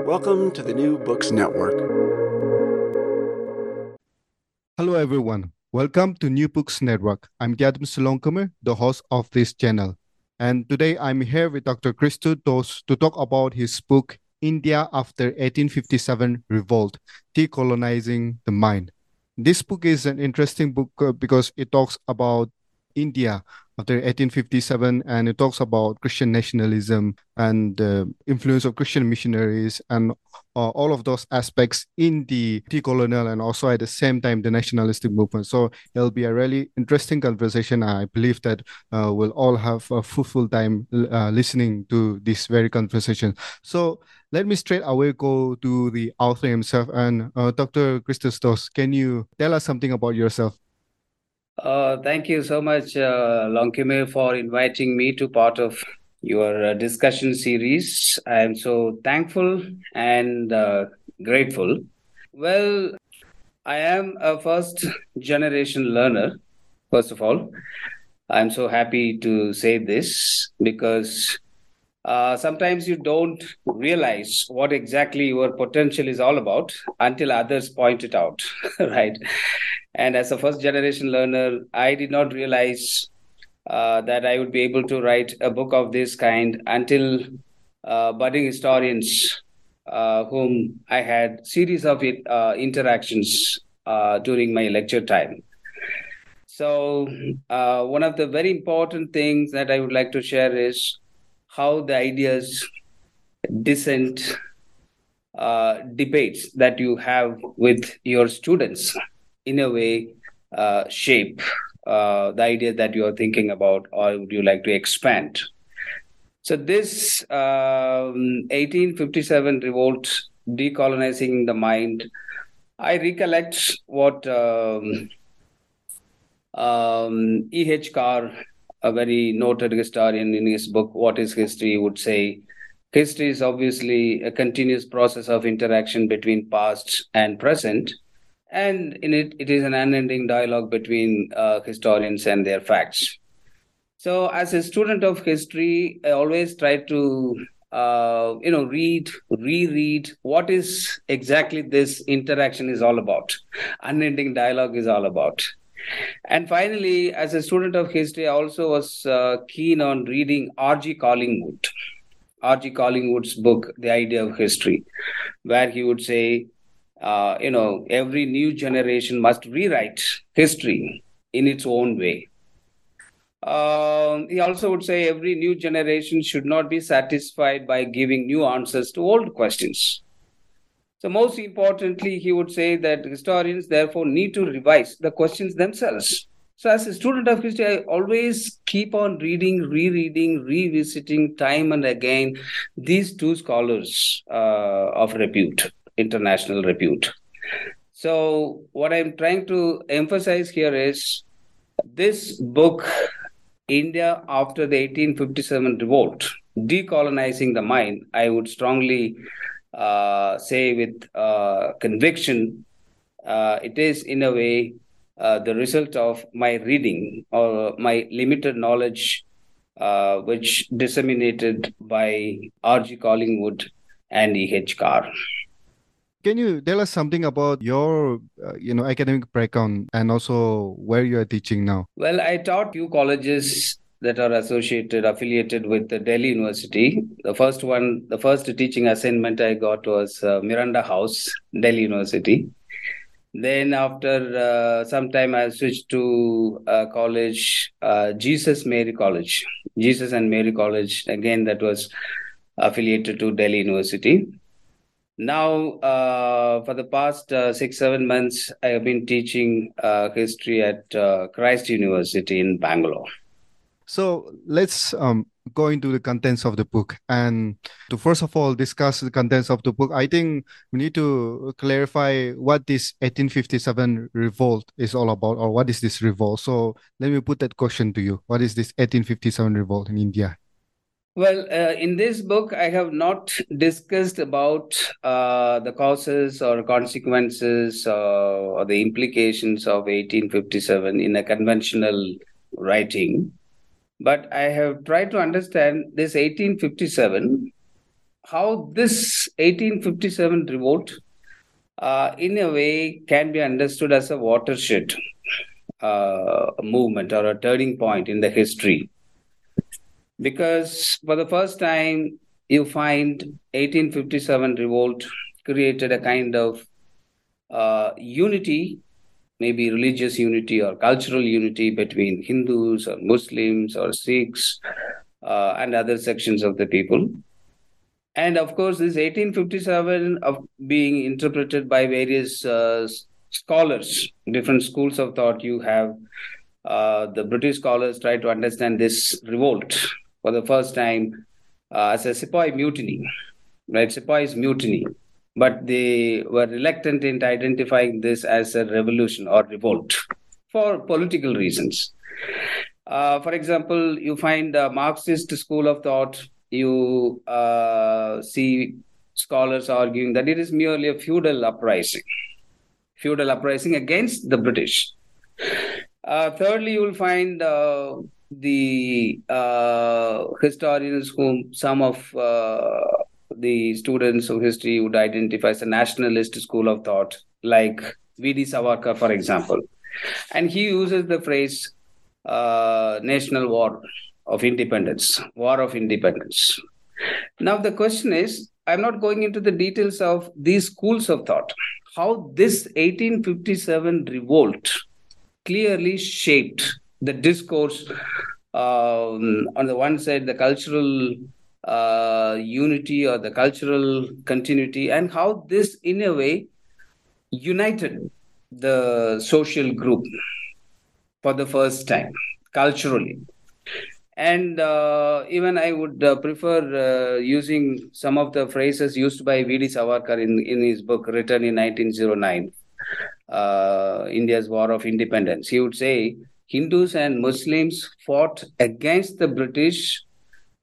Welcome to the New Books Network. Hello, everyone. Welcome to New Books Network. I'm Gadam Salonkamer, the host of this channel. And today I'm here with Dr. Christhu Doss to talk about his book, India After 1857 Revolt Decolonizing the Mind. This book is an interesting book uh, because it talks about India after 1857 and it talks about christian nationalism and the influence of christian missionaries and uh, all of those aspects in the decolonial and also at the same time the nationalistic movement. So it'll be a really interesting conversation. I believe that uh, we'll all have a fruitful time uh, listening to this very conversation. So let me straight away go to the author himself. And uh, dr christos can you tell us something about yourself uh, thank you so much, uh, Lonkime, for inviting me to part of your uh, discussion series. I am so thankful and uh, grateful. Well, I am a first generation learner, first of all. I'm so happy to say this because uh, sometimes you don't realize what exactly your potential is all about until others point it out, right? And as a first generation learner, I did not realize uh, that I would be able to write a book of this kind until uh, budding historians, uh, whom I had series of uh, interactions during my lecture time. So one of the very important things that I would like to share is how the ideas, dissent, debates that you have with your students in a way uh, shape uh, the idea that you are thinking about or would you like to expand so this um, 1857 revolt decolonizing the mind i recollect what um, um, E.H. Carr, a very noted historian in his book, What is History, would say history is obviously a continuous process of interaction between past and present and in it it is an unending dialogue between uh, historians and their facts. So as a student of history i always try to uh, you know read reread what is exactly this interaction is all about unending dialogue is all about and finally as a student of history i also was uh, keen on reading rg collingwood rg collingwood's book the idea of history where he would say uh, you know, every new generation must rewrite history in its own way. Uh, he also would say every new generation should not be satisfied by giving new answers to old questions. So, most importantly, he would say that historians therefore need to revise the questions themselves. So, as a student of history, I always keep on reading, rereading, revisiting time and again these two scholars uh, of repute international repute. So, what I'm trying to emphasize here is this book, India After the 1857 Revolt, Decolonizing the Mind, I would strongly uh, say with uh, conviction, uh, it is in a way uh, the result of my reading or my limited knowledge, uh, which disseminated by R.G. Collingwood and E.H. Carr. Can you tell us something about your, uh, you know, academic background and also where you are teaching now? Well, I taught few colleges that are associated, affiliated with the Delhi University. The first one, the first teaching assignment I got was uh, Miranda House, Delhi University. Then after uh, some time, I switched to uh, college, uh, Jesus Mary College, Jesus and Mary College. Again, that was affiliated to Delhi University. Now, uh, for the past six, seven months, I have been teaching history at Christ University in Bangalore. So let's um, go into the contents of the book. And to first of all discuss the contents of the book, I think we need to clarify what this 1857 revolt is all about, or what is this revolt. So let me put that question to you. What is this 1857 revolt in India? Well, uh, in this book, I have not discussed about uh, the causes or consequences uh, or the implications of 1857 in a conventional writing, but I have tried to understand this 1857, how this 1857 revolt, uh, in a way, can be understood as a watershed uh, movement or a turning point in the history. Because for the first time you find 1857 revolt created a kind of uh, unity maybe religious unity or cultural unity between hindus or muslims or sikhs uh, and other sections of the people and of course this 1857 of being interpreted by various uh, scholars different schools of thought you have uh, the british scholars try to understand this revolt for the first time uh, as a Sepoy mutiny, right? Sepoy's mutiny, but they were reluctant in identifying this as a revolution or revolt for political reasons. Uh, for example, you find a Marxist school of thought, you uh, see scholars arguing that it is merely a feudal uprising, feudal uprising against the British. Uh, thirdly, you will find uh, the uh, historians whom some of uh, the students of history would identify as a nationalist school of thought, like V.D. Savarkar, for example. And he uses the phrase uh, national war of independence, war of independence. Now, the question is I'm not going into the details of these schools of thought, how this 1857 revolt clearly shaped the discourse um, on the one side the cultural uh, unity or the cultural continuity and how this in a way united the social group for the first time culturally. And uh, even i would uh, prefer uh, using some of the phrases used by vd savarkar in, in his book written in 1909 uh, india's war of independence. He would say Hindus and Muslims fought against the British,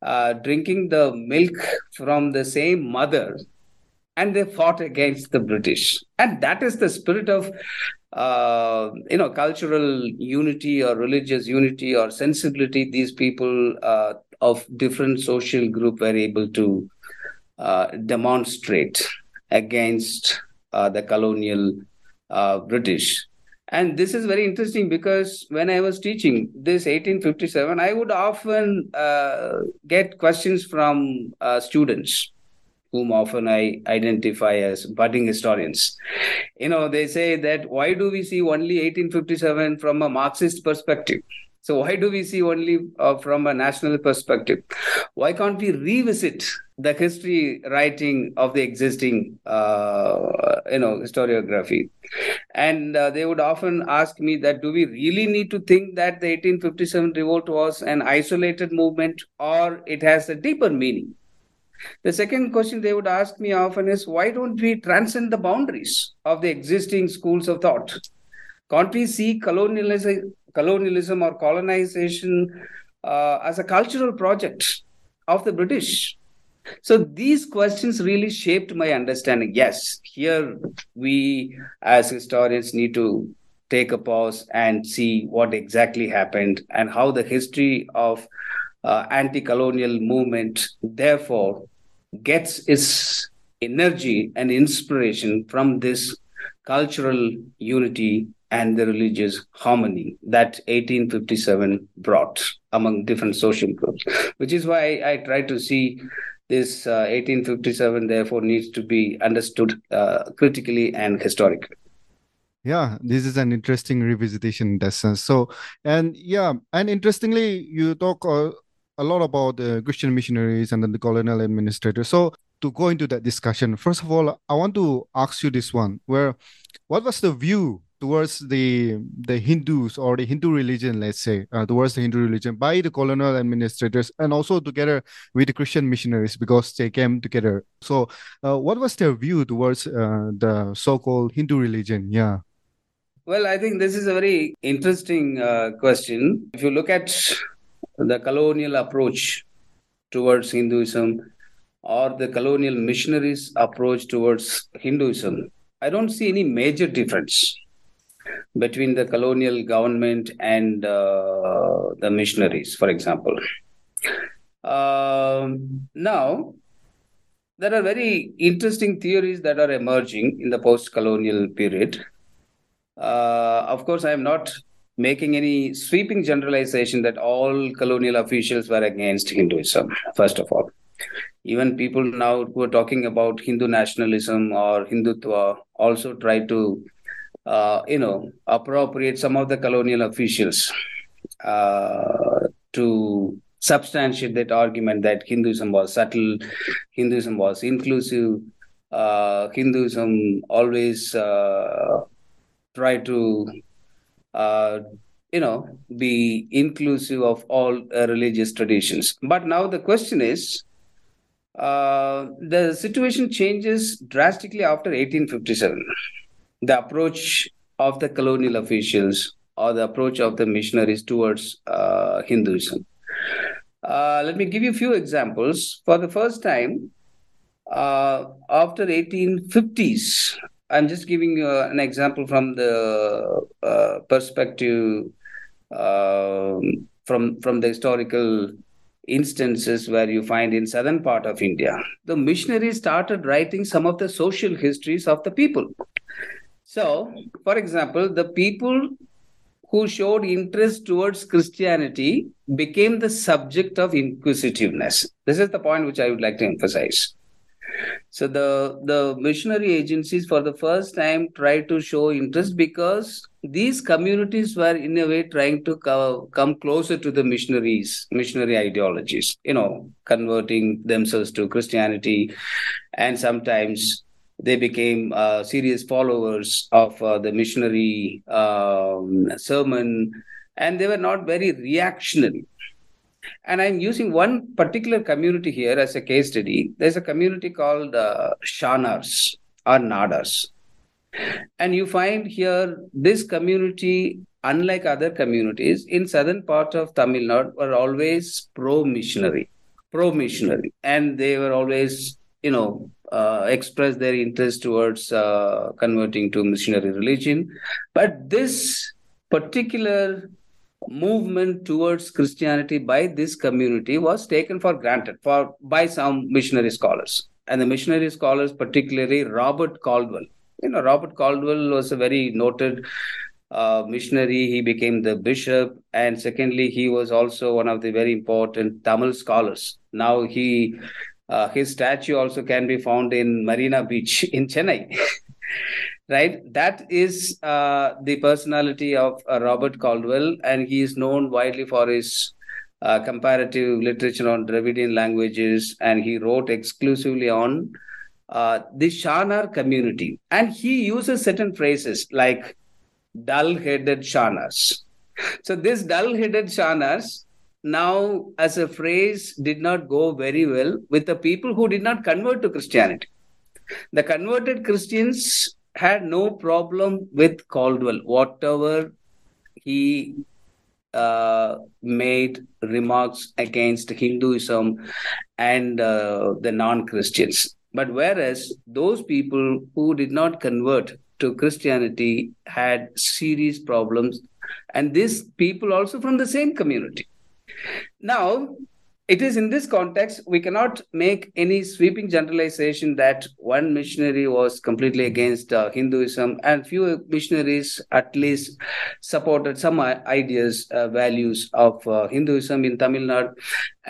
uh, drinking the milk from the same mother, and they fought against the British. And that is the spirit of, uh, you know, cultural unity or religious unity or sensibility. These people uh, of different social group were able to uh, demonstrate against uh, the colonial British and this is very interesting because when I was teaching this 1857, I would often uh, get questions from uh, students, whom often I identify as budding historians. You know, they say that why do we see only 1857 from a Marxist perspective? So why do we see only uh, from a national perspective? Why can't we revisit the history writing of the existing, uh, you know, historiography? And uh, they would often ask me that: Do we really need to think that the 1857 revolt was an isolated movement, or it has a deeper meaning? The second question they would ask me often is: Why don't we transcend the boundaries of the existing schools of thought? Can't we see colonialism, colonialism or colonization uh, as a cultural project of the British? So these questions really shaped my understanding. Yes, here we as historians need to take a pause and see what exactly happened and how the history of uh, anti-colonial movement therefore gets its energy and inspiration from this cultural unity and the religious harmony that 1857 brought among different social groups which is why i try to see this uh, 1857 therefore needs to be understood uh, critically and historically. Yeah this is an interesting revisitation in that sense so and yeah and interestingly you talk uh, a lot about the christian missionaries and then the colonial administrators. So to go into that discussion first of all i want to ask you this one where what was the view towards the the Hindus or the Hindu religion, let's say, uh, towards the Hindu religion by the colonial administrators and also together with the Christian missionaries because they came together. So, uh, what was their view towards uh, the so-called Hindu religion? Yeah. Well, I think this is a very interesting uh, question. If you look at the colonial approach towards Hinduism or the colonial missionaries' approach towards Hinduism, I don't see any major difference between the colonial government and uh, the missionaries, for example. Um, now, there are very interesting theories that are emerging in the post colonial period. Uh, of course, I am not making any sweeping generalization that all colonial officials were against Hinduism, first of all. Even people now who are talking about Hindu nationalism or Hindutva also try to uh, you know, appropriate some of the colonial officials uh, to substantiate that argument that Hinduism was subtle, Hinduism was inclusive, uh, Hinduism always uh, try to, uh, you know, be inclusive of all uh, religious traditions. But now the question is, uh, the situation changes drastically after 1857 the approach of the colonial officials or the approach of the missionaries towards uh, Hinduism. Uh, let me give you a few examples. For the first time, uh, after 1850s, I'm just giving you an example from the uh, perspective um, from from the historical instances where you find in southern part of India. The missionaries started writing some of the social histories of the people so, for example, the people who showed interest towards Christianity became the subject of inquisitiveness. This is the point which I would like to emphasize. So the the missionary agencies for the first time tried to show interest because these communities were in a way trying to co- come closer to the missionaries, missionary ideologies. You know, converting themselves to Christianity, and sometimes they became uh, serious followers of uh, the missionary um, sermon, and they were not very reactionary. And I'm using one particular community here as a case study. There's a community called uh, Shanars or Nadars. And you find here this community, unlike other communities in southern part of Tamil Nadu, were always pro-missionary, pro-missionary, and they were always, you know, uh, express their interest towards uh, converting to missionary religion. But this particular movement towards Christianity by this community was taken for granted for by some missionary scholars. And the missionary scholars, particularly Robert Caldwell. You know, Robert Caldwell was a very noted uh, missionary. He became the bishop. And secondly, he was also one of the very important Tamil scholars. Now he uh, his statue also can be found in Marina Beach in Chennai. right? That is uh, the personality of uh, Robert Caldwell, and he is known widely for his uh, comparative literature on Dravidian languages, and he wrote exclusively on uh, the Shanar community. And he uses certain phrases like dull headed Shanars. So, this dull headed Shanars now as a phrase did not go very well with the people who did not convert to Christianity. The converted Christians had no problem with Caldwell, whatever he uh, made remarks against Hinduism and uh, the non Christians. But whereas those people who did not convert to Christianity had serious problems, and these people also from the same community. Now, it is in this context we cannot make any sweeping generalization that one missionary was completely against uh, hinduism and few missionaries at least supported some ideas uh, values of uh, hinduism in tamil nadu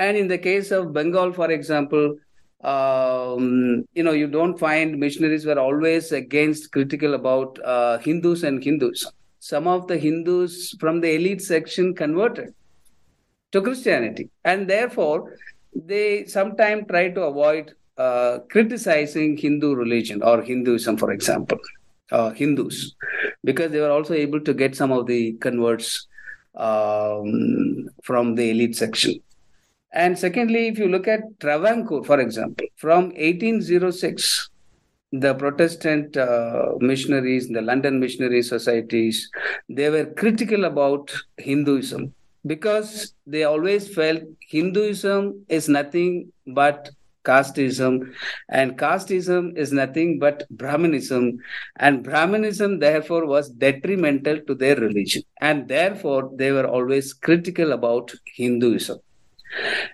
and in the case of bengal for example um, you know, you don't find missionaries were always against critical about uh, Hindus and Hindus. Some of the Hindus from the elite section converted to Christianity, and therefore they sometimes try to avoid uh, criticizing Hindu religion or Hinduism, for example, uh, Hindus, because they were also able to get some of the converts um, from the elite section. And secondly, if you look at Travancore, for example, from 1806, the Protestant uh, missionaries, the London missionary societies, they were critical about Hinduism because they always felt Hinduism is nothing but casteism, and casteism is nothing but Brahmanism, and Brahmanism therefore was detrimental to their religion, and therefore they were always critical about Hinduism.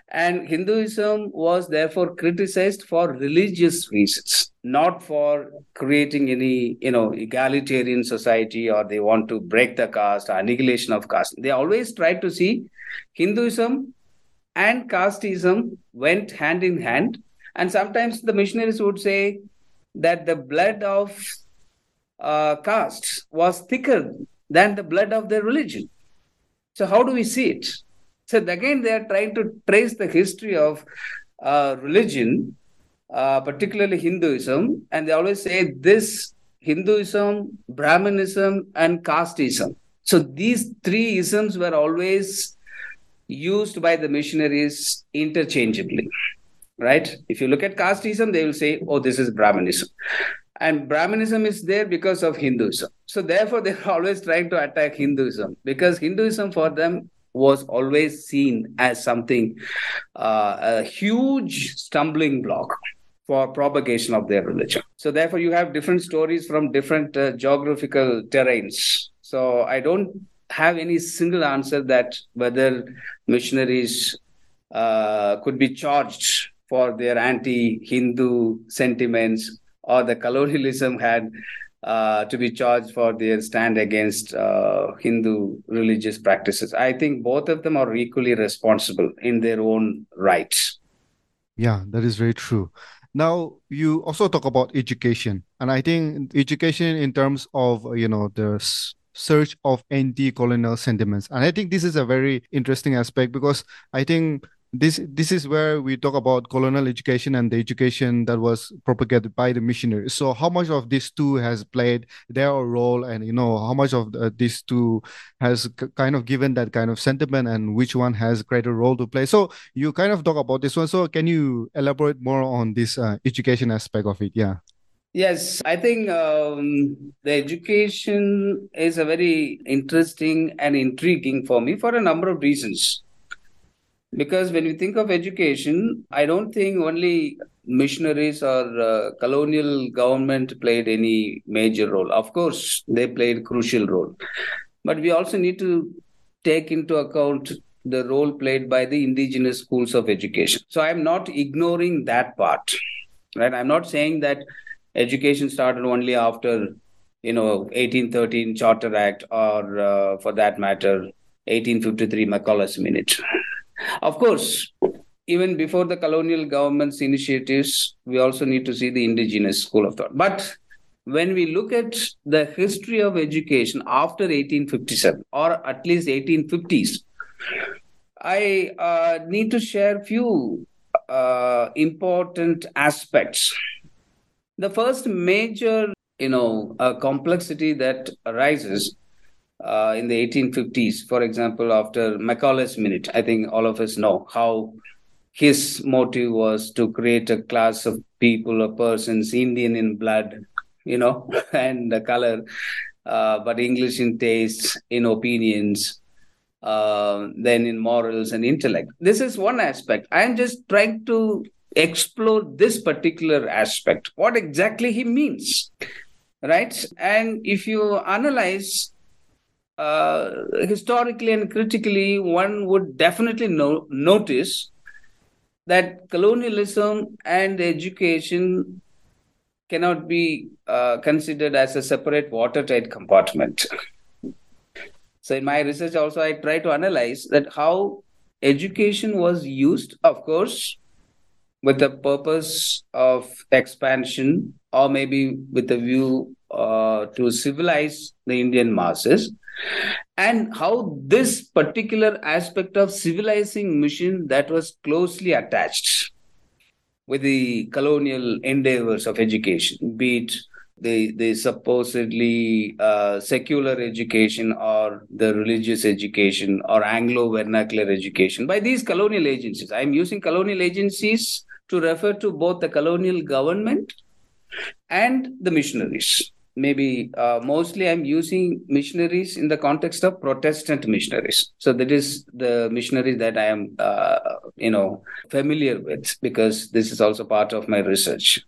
And Hinduism was therefore criticized for religious reasons, not for creating any, you know, egalitarian society or they want to break the caste or annihilation of caste. They always tried to see Hinduism and casteism went hand in hand. And sometimes the missionaries would say that the blood of uh, caste was thicker than the blood of their religion. So, how do we see it? So again, they are trying to trace the history of uh, religion, uh, particularly Hinduism, and they always say this Hinduism, Brahmanism, and casteism. So these three isms were always used by the missionaries interchangeably, right? If you look at casteism, they will say, "Oh, this is Brahmanism." and brahmanism is there because of hinduism so therefore they're always trying to attack hinduism because hinduism for them was always seen as something uh, a huge stumbling block for propagation of their religion. So therefore you have different stories from different uh, geographical terrains. So i don't have any single answer that whether missionaries uh, could be charged for their anti-hindu sentiments or the colonialism had uh, to be charged for their stand against uh, Hindu religious practices. I think both of them are equally responsible in their own rights. Yeah, that is very true. Now you also talk about education, and I think education in terms of you know the search of anti-colonial sentiments, and I think this is a very interesting aspect because I think this this is where we talk about colonial education and the education that was propagated by the missionaries. So how much of these two has played their role and you know how much of uh, these two has kind of given that kind of sentiment and which one has greater role to play? So you kind of talk about this one. So can you elaborate more on this uh, education aspect of it? Yeah. Yes, I think um, the education is a very interesting and intriguing for me for a number of reasons because when you think of education i don't think only missionaries or uh, colonial government played any major role. Of course they played crucial role. But we also need to take into account the role played by the indigenous schools of education. So i'm not ignoring that part. Right i'm not saying that education started only after you know 1813 charter act or uh, for that matter 1853 Macaulay's minute of course, even before the colonial government's initiatives, we also need to see the indigenous school of thought. But when we look at the history of education after 1857 or at least 1850s, I uh, need to share few uh, important aspects. The first major, you know, uh, complexity that arises uh, in the 1850s, for example, after Macaulay's Minute. I think all of us know how his motive was to create a class of people or persons, Indian in blood, you know, and the color, uh, but English in tastes, in opinions. uh, than in morals and intellect. This is one aspect. I am just trying to explore this particular aspect, what exactly he means, right? And if you analyze uh, historically and critically, one would definitely no- notice that colonialism and education cannot be uh, considered as a separate watertight compartment. So in my research also I try to analyze that how education was used, of course, with the purpose of expansion or maybe with a view uh, to civilize the Indian masses and how this particular aspect of civilizing mission that was closely attached with the colonial endeavors of education, be it the the supposedly uh, secular education or the religious education or Anglo vernacular education by these colonial agencies. I'm using colonial agencies to refer to both the colonial government and the missionaries. Maybe uh, mostly I'm using missionaries in the context of Protestant missionaries. So that is the missionaries that I am, uh, you know, familiar with because this is also part of my research.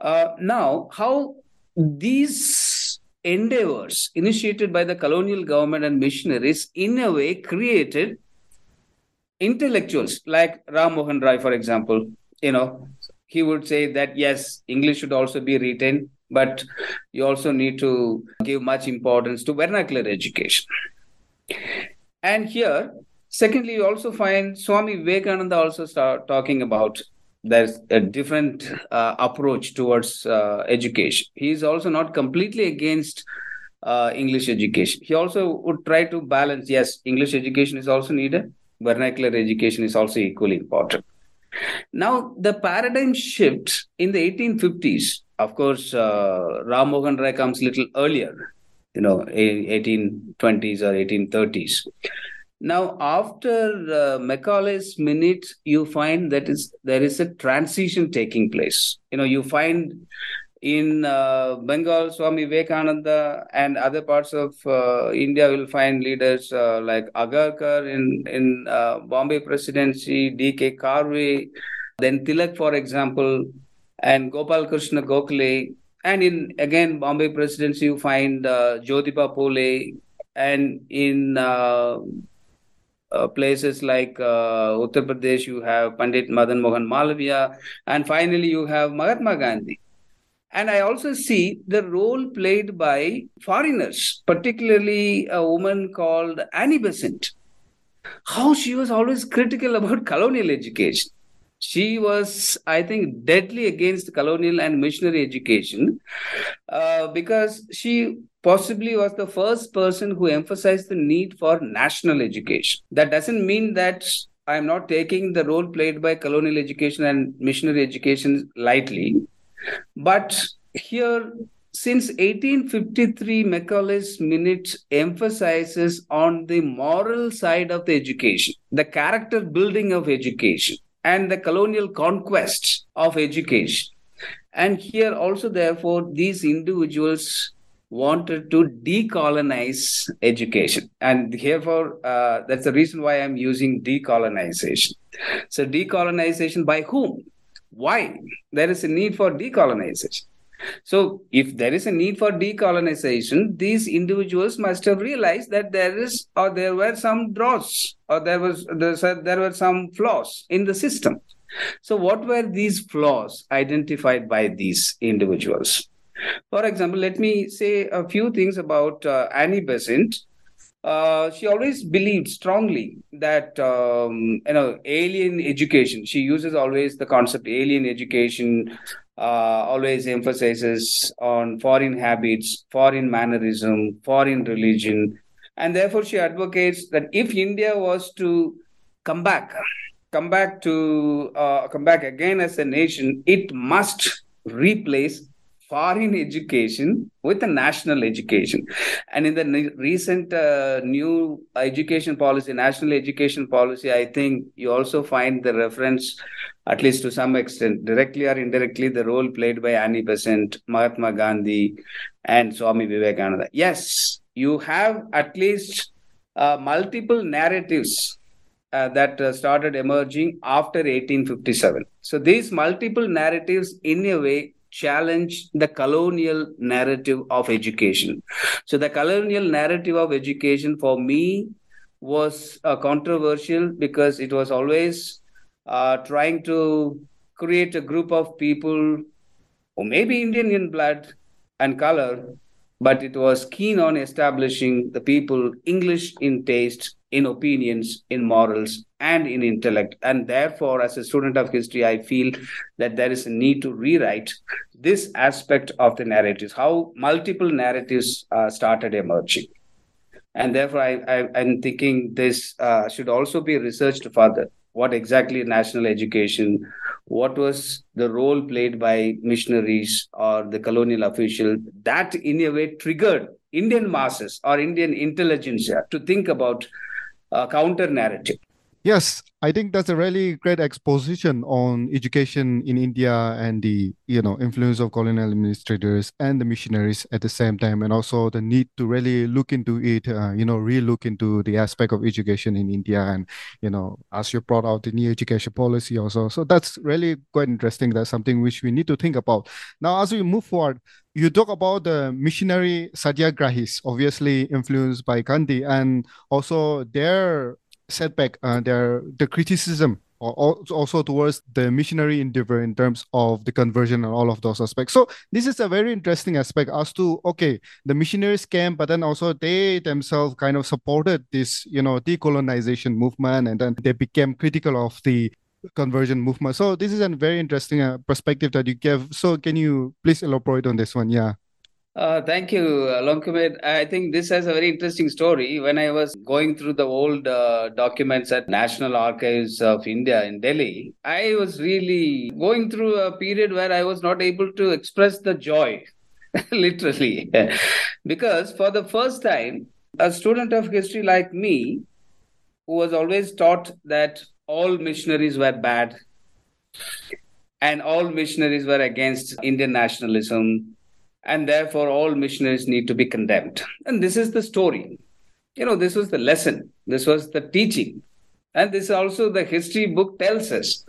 Uh, now, how these endeavors initiated by the colonial government and missionaries in a way created intellectuals like Ram Mohan Roy, for example, you know, he would say that yes, English should also be retained, but you also need to give much importance to vernacular education. And here, secondly, you also find Swami Vivekananda also start talking about there's a different uh, approach towards uh, education. He is also not completely against uh, English education. He also would try to balance. Yes, English education is also needed. Vernacular education is also equally important. Now, the paradigm shift in the 1850s. Of course, uh, Ram Mohan Roy comes a little earlier. You know, 1820s or 1830s now, after uh, Macaulay's minute, you find that is there is a transition taking place. You know, you find in uh, Bengal, Swami Vivekananda and other parts of uh, India will find leaders uh, like Agarkar in in uh, Bombay Presidency, D.K. Karve, then Tilak, for example, and Gopal Krishna Gokhale. And in again Bombay Presidency, you find uh, Jyotiba Phule, and in uh, uh, places like uh, Uttar Pradesh, you have Pandit Madan Mohan Malviya, and finally you have Mahatma Gandhi. And I also see the role played by foreigners, particularly a woman called Annie Besant, how she was always critical about colonial education. She was, I think, deadly against colonial and missionary education uh, because she possibly was the first person who emphasized the need for national education. That doesn't mean that I'm not taking the role played by colonial education and missionary education lightly. But here, since 1853, Macaulay's minute emphasizes on the moral side of the education, the character building of education, and the colonial conquest of education. And here also, therefore, these individuals wanted to decolonize education. And therefore, uh, that's the reason why I'm using decolonization. So, decolonization by whom? Why? There is a need for decolonization. So, if there is a need for decolonization, these individuals must have realized that there is or there were some draws or there was there were some flaws in the system. So, what were these flaws identified by these individuals? For example, let me say a few things about uh, Annie Besant. Uh, she always believed strongly that um, you know alien education. She uses always the concept alien education. Uh, always emphasizes on foreign habits, foreign mannerism, foreign religion, and therefore she advocates that if India was to come back, come back to uh, come back again as a nation, it must replace foreign education with a national education. And in the recent uh, new education policy, national education policy, I think you also find the reference, at least to some extent, directly or indirectly, the role played by Annie Besant, Mahatma Gandhi, and Swami Vivekananda. Yes, you have at least uh, multiple narratives uh, that uh, started emerging after 1857. So these multiple narratives, in a way, challenge the colonial narrative of education. So the colonial narrative of education, for me, was uh, controversial because it was always uh, trying to create a group of people who may be Indian in blood and color, but it was keen on establishing the people English in taste, in opinions, in morals, and in intellect. And therefore, as a student of history, I feel that there is a need to rewrite this aspect of the narratives, how multiple narratives uh, started emerging. And therefore, I, am thinking this uh, should also be researched further. What exactly national education what was the role played by missionaries or the colonial official that in a way triggered indian masses or indian intelligentsia to think about uh, a counter narrative Yes, I think that's a really great exposition on education in India and the you know influence of colonial administrators and the missionaries at the same time, and also the need to really look into it, uh, you know, re-look into the aspect of education in India, and you know, as you brought out the new education policy also. So that's really quite interesting. That's something which we need to think about. Now, as we move forward, you talk about the missionary satyagrahis, obviously influenced by Gandhi, and also their setback, uh, their the criticism also towards the missionary endeavor in terms of the conversion and all of those aspects. So this is a very interesting aspect as to okay, the missionaries came, but then also they themselves kind of supported this, you know, decolonization movement, and then they became critical of the conversion movement. So this is a very interesting uh, perspective that you give. So can you please elaborate on this one? Yeah. Uh, thank you, Lonkumed. I think this has a very interesting story. When I was going through the old uh, documents at National Archives of India in Delhi, I was really going through a period where I was not able to express the joy, literally. because for the first time, a student of history like me, who was always taught that all missionaries were bad and all missionaries were against Indian nationalism and therefore all missionaries need to be condemned. And this is the story. You know, this was the lesson, this was the teaching. And this also the history book tells us.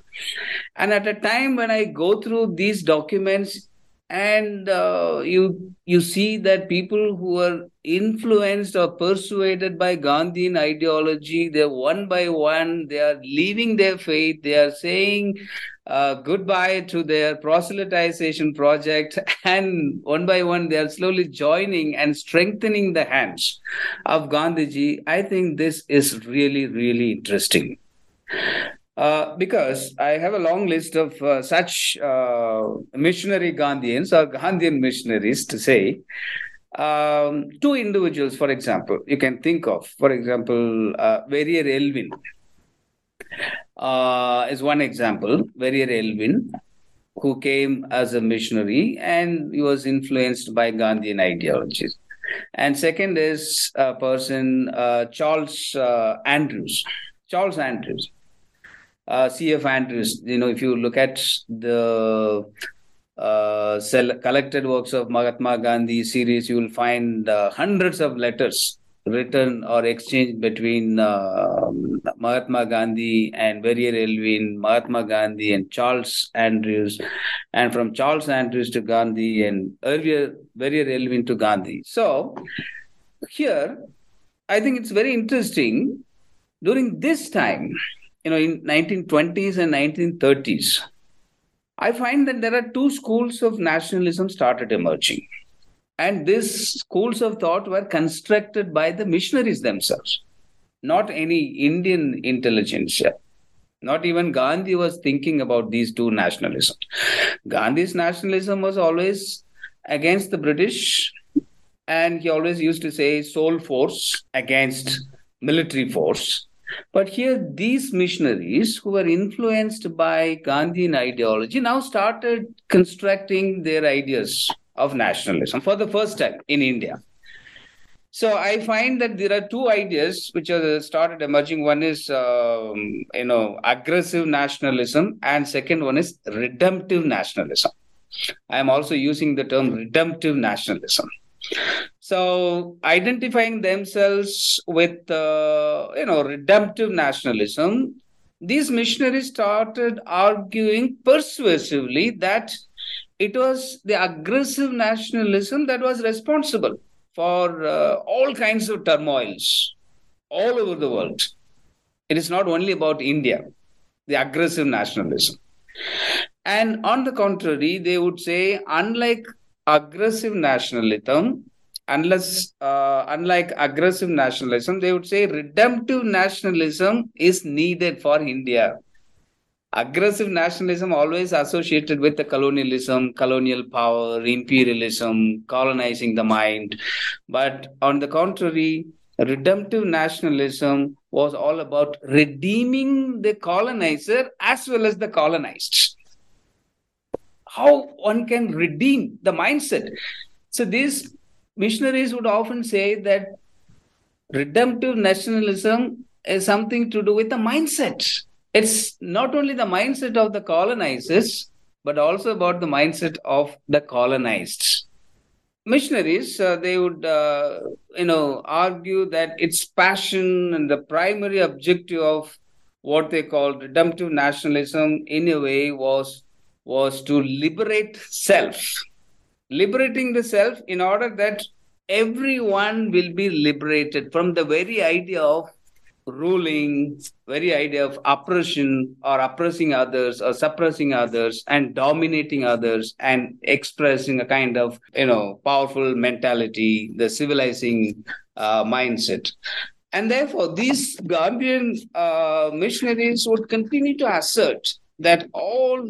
And at a time when I go through these documents, and uh, you you see that people who are influenced or persuaded by Gandhian ideology, they're one by one, they are leaving their faith, they are saying uh, goodbye to their proselytization project, and one by one they are slowly joining and strengthening the hands of Gandhiji. I think this is really, really interesting. Uh, because I have a long list of uh, such uh, missionary Gandhians or Gandhian missionaries to say. Um, two individuals, for example, you can think of, for example, uh, Verrier Elwin uh, is one example. Verrier Elwin, who came as a missionary and he was influenced by Gandhian ideologies. And second is a person, uh, Charles uh, Andrews. Charles Andrews. Uh, C.F. Andrews, you know, if you look at the uh, collected works of Mahatma Gandhi series, you will find uh, hundreds of letters written or exchanged between uh, Mahatma Gandhi and Verrier Elwin, Mahatma Gandhi and Charles Andrews, and from Charles Andrews to Gandhi and earlier Verrier Elwin to Gandhi. So here, I think it's very interesting. During this time, you know, in 1920s and 1930s, I find that there are two schools of nationalism started emerging. And these schools of thought were constructed by the missionaries themselves, not any Indian intelligentsia. Not even Gandhi was thinking about these two nationalisms. Gandhi's nationalism was always against the British, and he always used to say soul force against military force. But here, these missionaries who were influenced by Gandhian ideology now started constructing their ideas of nationalism for the first time in India. So I find that there are two ideas which are started emerging. One is, um, you know, aggressive nationalism, and second one is redemptive nationalism. I am also using the term redemptive nationalism. So identifying themselves with uh, you know redemptive nationalism, these missionaries started arguing persuasively that it was the aggressive nationalism that was responsible for uh, all kinds of turmoils all over the world. It is not only about India, the aggressive nationalism. And on the contrary, they would say, unlike aggressive nationalism, unless uh, unlike aggressive nationalism, they would say redemptive nationalism is needed for India. Aggressive nationalism always associated with the colonialism, colonial power, imperialism, colonizing the mind. But on the contrary, redemptive nationalism was all about redeeming the colonizer as well as the colonized. How one can redeem the mindset. So these missionaries would often say that redemptive nationalism is something to do with the mindset. It's not only the mindset of the colonizers, but also about the mindset of the colonized. Missionaries uh, they would uh, you know argue that its passion and the primary objective of what they called redemptive nationalism in a way was was to liberate self. Liberating the self in order that everyone will be liberated from the very idea of ruling, very idea of oppression or oppressing others or suppressing others and dominating others and expressing a kind of, you know, powerful mentality, the civilizing uh, mindset. And therefore, these Gandhian uh, missionaries would continue to assert that all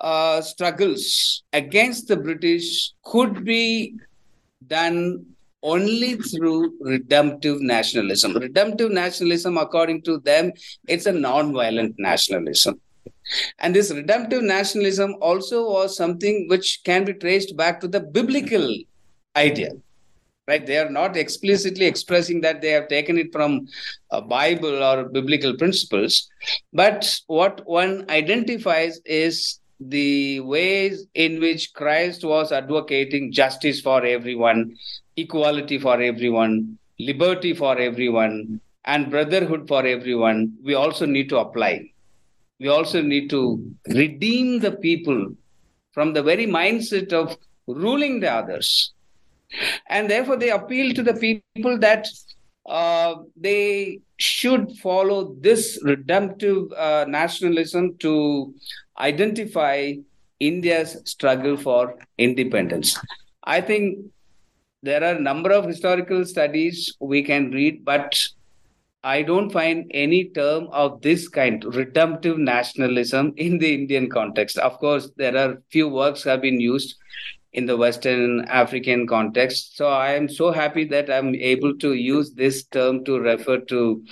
uh, struggles against the British could be done only through redemptive nationalism. Redemptive nationalism, according to them, it's a non-violent nationalism. And this redemptive nationalism also was something which can be traced back to the biblical idea. Right? They are not explicitly expressing that they have taken it from a Bible or biblical principles. But what one identifies is the ways in which Christ was advocating justice for everyone, equality for everyone, liberty for everyone, and brotherhood for everyone, we also need to apply. We also need to redeem the people from the very mindset of ruling the others. And therefore, they appeal to the people that uh, they should follow this redemptive uh, nationalism to identify India's struggle for independence. I think there are a number of historical studies we can read, but I don't find any term of this kind, redemptive nationalism, in the Indian context. Of course, there are few works have been used in the Western African context. So I am so happy that I'm able to use this term to refer to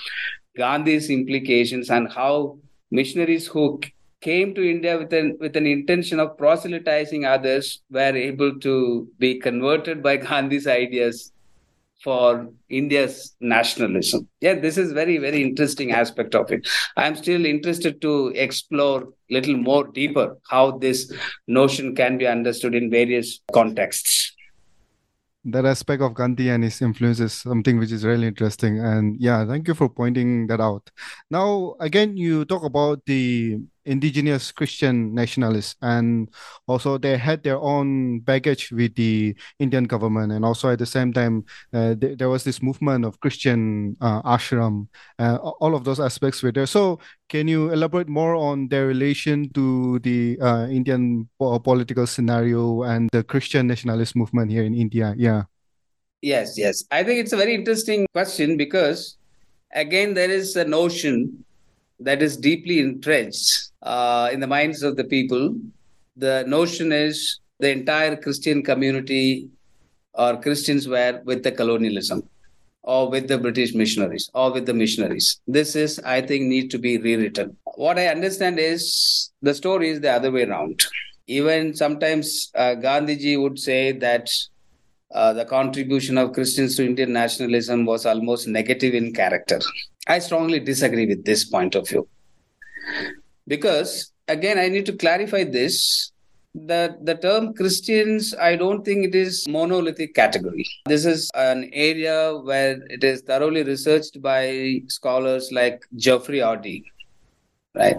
Gandhi's implications and how missionaries who came to India with an with an intention of proselytizing others were able to be converted by Gandhi's ideas for India's nationalism. Yeah, this is very very interesting aspect of it. I am still interested to explore little more deeper how this notion can be understood in various contexts that aspect of Gandhi and his influence is something which is really interesting. And yeah, thank you for pointing that out. Now, again, you talk about the indigenous Christian nationalists, and also they had their own baggage with the Indian government, and also at the same time, uh, th- there was this movement of Christian uh, ashram. Uh, all of those aspects were there. So, can you elaborate more on their relation to the uh, Indian po- political scenario and the Christian nationalist movement here in India? Yeah. Yes, yes. I think it's a very interesting question because, again, there is a notion that is deeply entrenched uh, in the minds of the people. The notion is the entire Christian community or Christians were with the colonialism or with the British missionaries or with the missionaries. This is, I think, need to be rewritten. What I understand is the story is the other way around. Even sometimes uh, Gandhiji would say that uh, the contribution of Christians to Indian nationalism was almost negative in character. I strongly disagree with this point of view. Because, again, I need to clarify this. that the term christians i don't think it is monolithic category this is an area where it is thoroughly researched by scholars like geoffrey Oddie right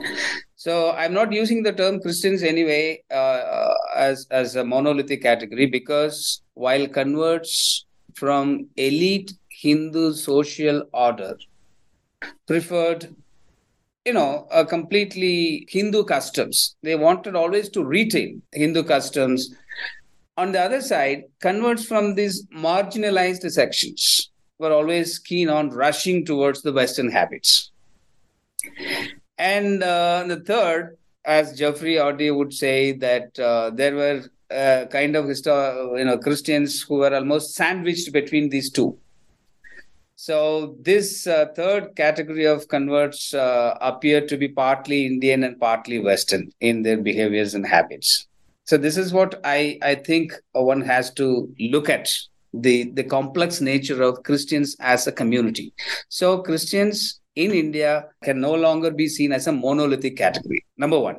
so i'm not using the term christians anyway uh, as as a monolithic category because while converts from elite hindu social order preferred you know, completely Hindu customs. They wanted always to retain Hindu customs. On the other side, converts from these marginalized sections were always keen on rushing towards the Western habits. And uh, the third, as Geoffrey Oddie would say, that uh, there were uh, kind of you know Christians who were almost sandwiched between these two so this uh, third category of converts uh, appear to be partly Indian and partly Western in their behaviors and habits. So this is what I I think one has to look at the the complex nature of Christians as a community. So Christians in India can no longer be seen as a monolithic category. Number one.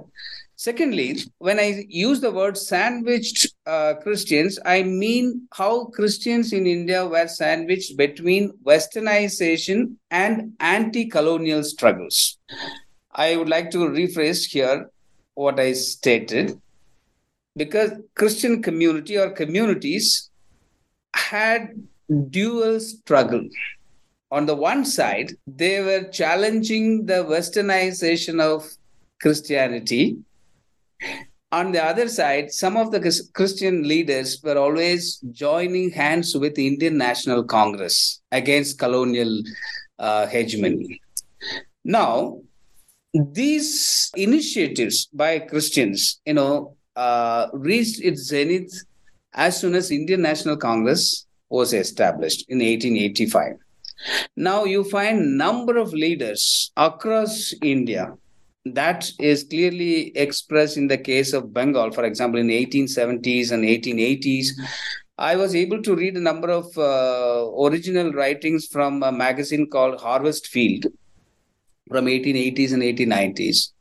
Secondly, when I use the word sandwiched uh, Christians, I mean how Christians in India were sandwiched between westernization and anti colonial struggles. I would like to rephrase here what I stated because Christian community or communities had dual struggle. On the one side, they were challenging the westernization of Christianity on the other side, some of the Christian leaders were always joining hands with the Indian National Congress against colonial uh, hegemony. Now, these initiatives by Christians, you know, uh, reached its zenith as soon as Indian National Congress was established in 1885. Now you find number of leaders across India that is clearly expressed in the case of Bengal, for example, in 1870s and 1880s. I was able to read a number of uh, original writings from a magazine called Harvest Field from 1880s and 1890s.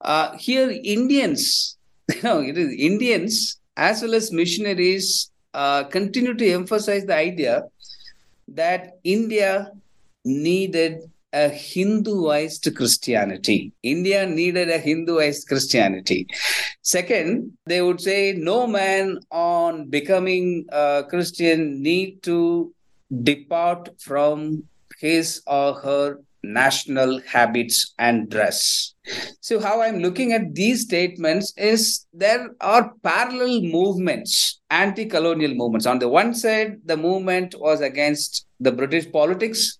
Uh, here, Indians, you know, it is Indians as well as missionaries uh, continue to emphasize the idea that India needed a Hinduized Christianity. India needed a Hinduized Christianity. Second, they would say no man on becoming a Christian need to depart from his or her national habits and dress. So, how I'm looking at these statements is there are parallel movements, anti colonial movements. On the one side, the movement was against the British politics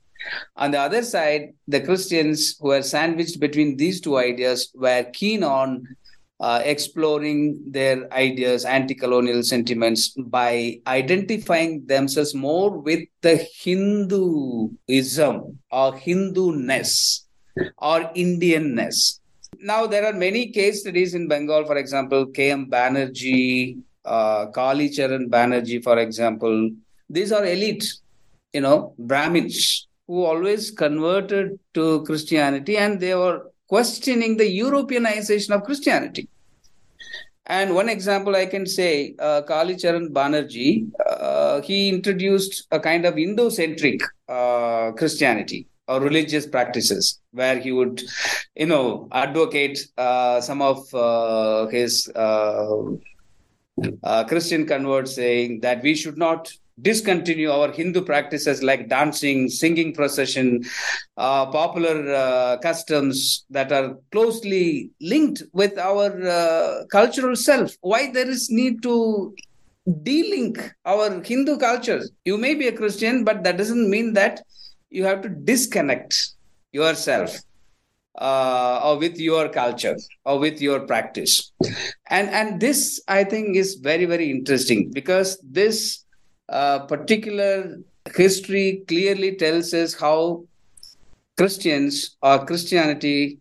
on the other side, the Christians who were sandwiched between these two ideas were keen on uh, exploring their ideas, anti colonial sentiments, by identifying themselves more with the Hinduism or Hindu-ness or Indianness. Now, there are many case studies in Bengal, for example, K.M. Banerjee, uh, Kali Charan Banerjee, for example. These are elite, you know, Brahmins who always converted to Christianity and they were questioning the Europeanization of Christianity. And one example I can say, uh, Kali Charan Banerjee, uh, he introduced a kind of Indo-centric uh, Christianity or religious practices, where he would, you know, advocate uh, some of uh, his uh, uh, Christian converts, saying that we should not discontinue our Hindu practices like dancing, singing procession, uh, popular uh, customs that are closely linked with our uh, cultural self. Why there is need to de-link our Hindu cultures? You may be a Christian, but that doesn't mean that you have to disconnect yourself. Uh, or with your culture or with your practice and and this i think is very very interesting because this uh, particular history clearly tells us how Christians or Christianity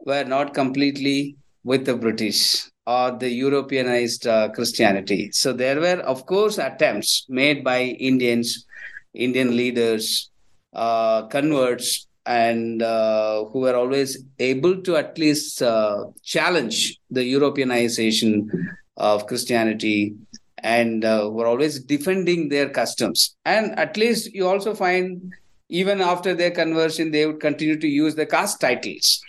were not completely with the British or the Europeanized uh, Christianity. So there were, of course, attempts made by Indians, Indian leaders, uh, converts, and uh, who were always able to at least uh, challenge the Europeanization of Christianity and uh, were always defending their customs. And at least you also find even after their conversion, they would continue to use the caste titles.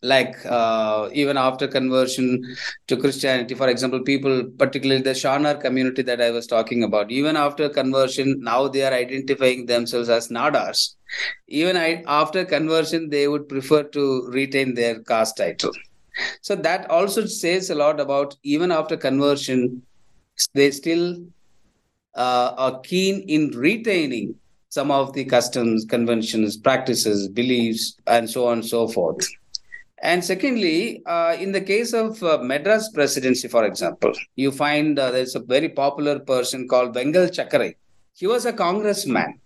Like uh, even after conversion to Christianity, for example, people, particularly the Shanar community that I was talking about, even after conversion, now they are identifying themselves as Nadars. Even I, after conversion, they would prefer to retain their caste title. So that also says a lot about even after conversion, they still uh, are keen in retaining some of the customs, conventions, practices, beliefs, and so on and so forth. And secondly, uh, in the case of uh, Madras presidency, for example, you find uh, there's a very popular person called Vengal Chakkarai. He was a congressman,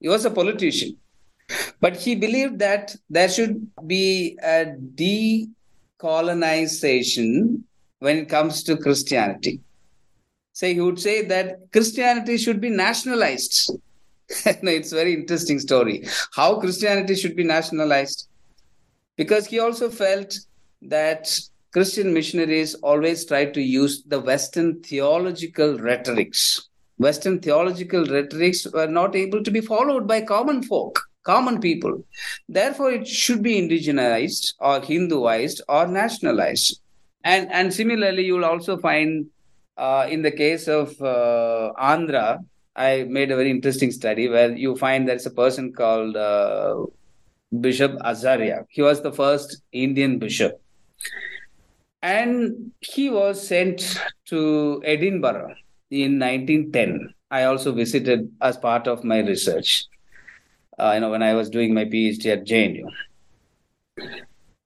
he was a politician, but he believed that there should be a decolonization when it comes to Christianity. So he would say that Christianity should be nationalized it's a very interesting story. How Christianity should be nationalized. Because he also felt that Christian missionaries always tried to use the Western theological rhetorics. Western theological rhetorics were not able to be followed by common folk, common people. Therefore, it should be indigenized or Hinduized or nationalized. And, and similarly, you will also find uh, in the case of uh, Andhra, I made a very interesting study where you find there's a person called uh, Bishop Azariah. He was the first Indian bishop. And he was sent to Edinburgh in 1910. I also visited as part of my research, uh, you know, when I was doing my PhD at JNU.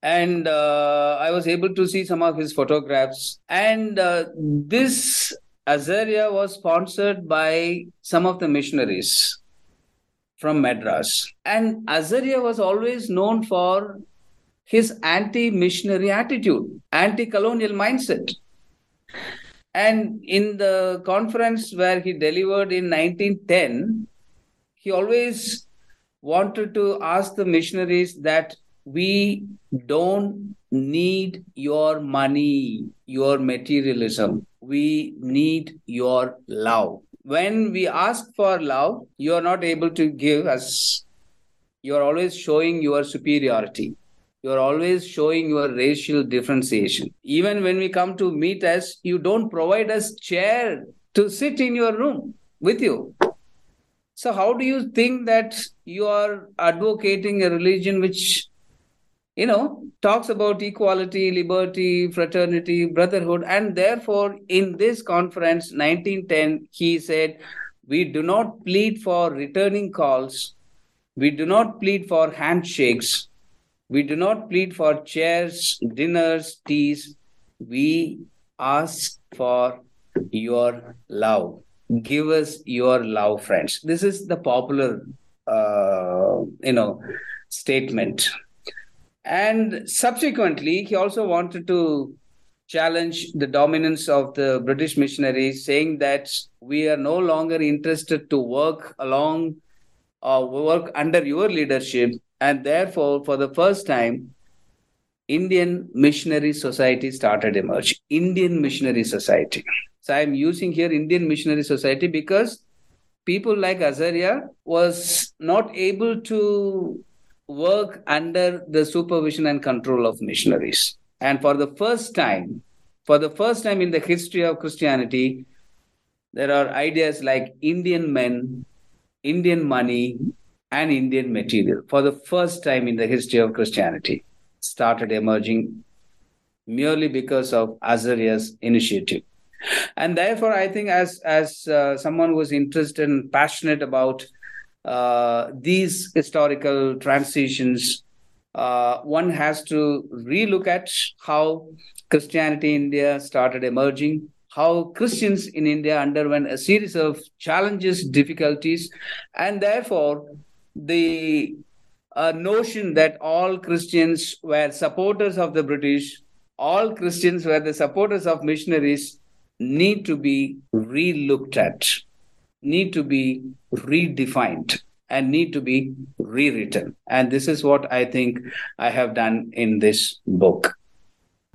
And uh, I was able to see some of his photographs. And uh, this Azariah was sponsored by some of the missionaries from Madras. And Azariah was always known for his anti missionary attitude, anti colonial mindset. And in the conference where he delivered in 1910, he always wanted to ask the missionaries that we don't need your money, your materialism we need your love. When we ask for love, you are not able to give us. You are always showing your superiority. You are always showing your racial differentiation. Even when we come to meet us, you don't provide us chair to sit in your room with you. So how do you think that you are advocating a religion which you know, talks about equality, liberty, fraternity, brotherhood. And therefore, in this conference, 1910, he said, We do not plead for returning calls. We do not plead for handshakes. We do not plead for chairs, dinners, teas. We ask for your love. Give us your love, friends. This is the popular, uh, you know, statement and subsequently, he also wanted to challenge the dominance of the British missionaries, saying that we are no longer interested to work along or work under your leadership. And therefore, for the first time, Indian Missionary Society started emerging. Indian Missionary Society. So I'm using here Indian Missionary Society because people like Azariah was not able to work under the supervision and control of missionaries. And for the first time, for the first time in the history of Christianity, there are ideas like Indian men, Indian money, and Indian material. For the first time in the history of Christianity, started emerging merely because of Azariah's initiative. And therefore, I think as as uh, someone who was interested and passionate about these historical transitions, uh, one has to relook at how Christianity in India started emerging, how Christians in India underwent a series of challenges, difficulties, and therefore the uh, notion that all Christians were supporters of the British, all Christians were the supporters of missionaries, need to be relooked at need to be redefined and need to be rewritten. And this is what I think I have done in this book.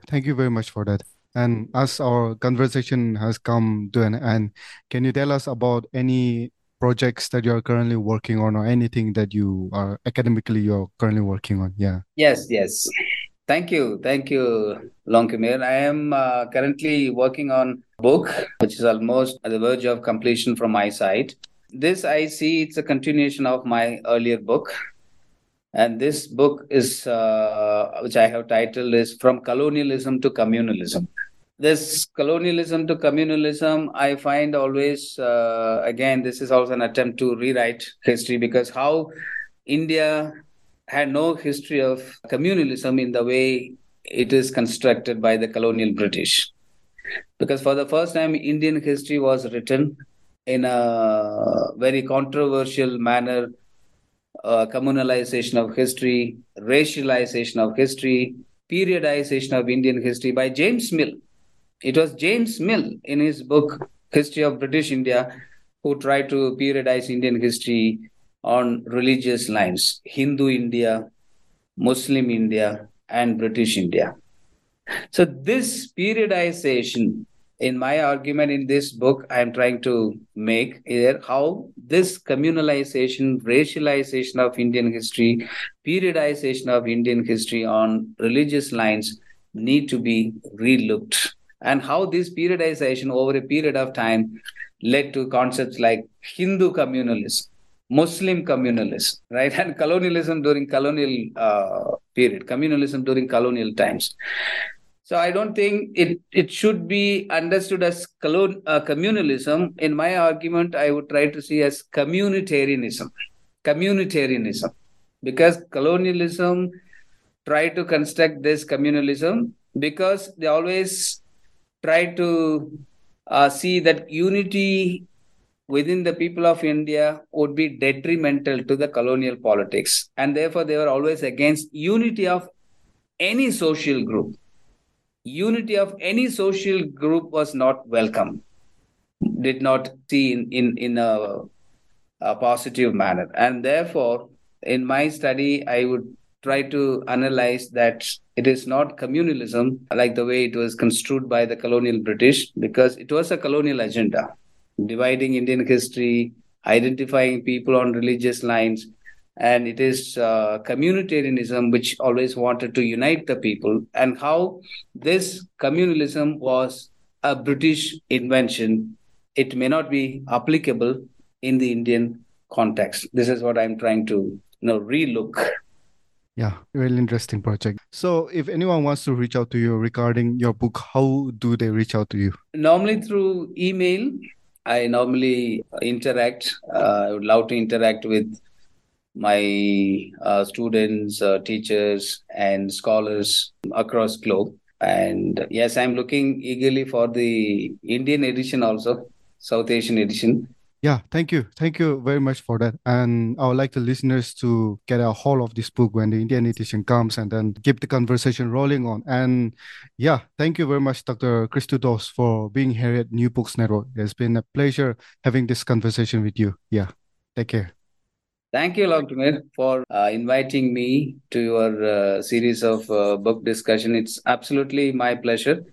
Thank you very much for that. And as our conversation has come to an end, can you tell us about any projects that you're currently working on or anything that you are academically you're currently working on? Yeah. Yes, yes. Thank you. Thank you, Longkamir. I am uh, currently working on a book which is almost at the verge of completion from my side. This I see it's a continuation of my earlier book. And this book is, uh, which I have titled, is From Colonialism to Communalism. This colonialism to communalism, I find always, uh, again, this is also an attempt to rewrite history because how India had no history of communalism in the way it is constructed by the colonial British. Because for the first time, Indian history was written in a very controversial manner uh, communalization of history, racialization of history, periodization of Indian history by James Mill. It was James Mill in his book, History of British India, who tried to periodize Indian history on religious lines Hindu India, Muslim India, and British India. So, this periodization, in my argument in this book, I am trying to make here how this communalization, racialization of Indian history, periodization of Indian history on religious lines need to be relooked, and how this periodization over a period of time led to concepts like Hindu communalism Muslim communalism, right? And colonialism during colonial uh, period, communalism during colonial times. So I don't think it, it should be understood as colon, uh, communalism. In my argument, I would try to see as communitarianism. Communitarianism. Because colonialism tried to construct this communalism because they always try to uh, see that unity within the people of India would be detrimental to the colonial politics. And therefore, they were always against unity of any social group. Unity of any social group was not welcome, did not see in, in, in a, a positive manner. And therefore, in my study, I would try to analyze that it is not communalism like the way it was construed by the colonial British, because it was a colonial agenda dividing Indian history, identifying people on religious lines. And it is uh, communitarianism which always wanted to unite the people, and how this communalism was a British invention. It may not be applicable in the Indian context. This is what I'm trying to you know relook yeah, really interesting project. So, if anyone wants to reach out to you regarding your book, how do they reach out to you? Normally through email. I normally interact. Uh, I would love to interact with my uh, students, uh, teachers, and scholars across globe. And yes, I'm looking eagerly for the Indian edition also, South Asian edition. Yeah, thank you. Thank you very much for that. And I would like the listeners to get a hold of this book when the Indian edition comes and then keep the conversation rolling on. And yeah, thank you very much, Dr. Christhu Doss, for being here at New Books Network. It's been a pleasure having this conversation with you. Yeah, take care. Thank you, Longkamir, for uh, inviting me to your uh, series of uh, book discussion. It's absolutely my pleasure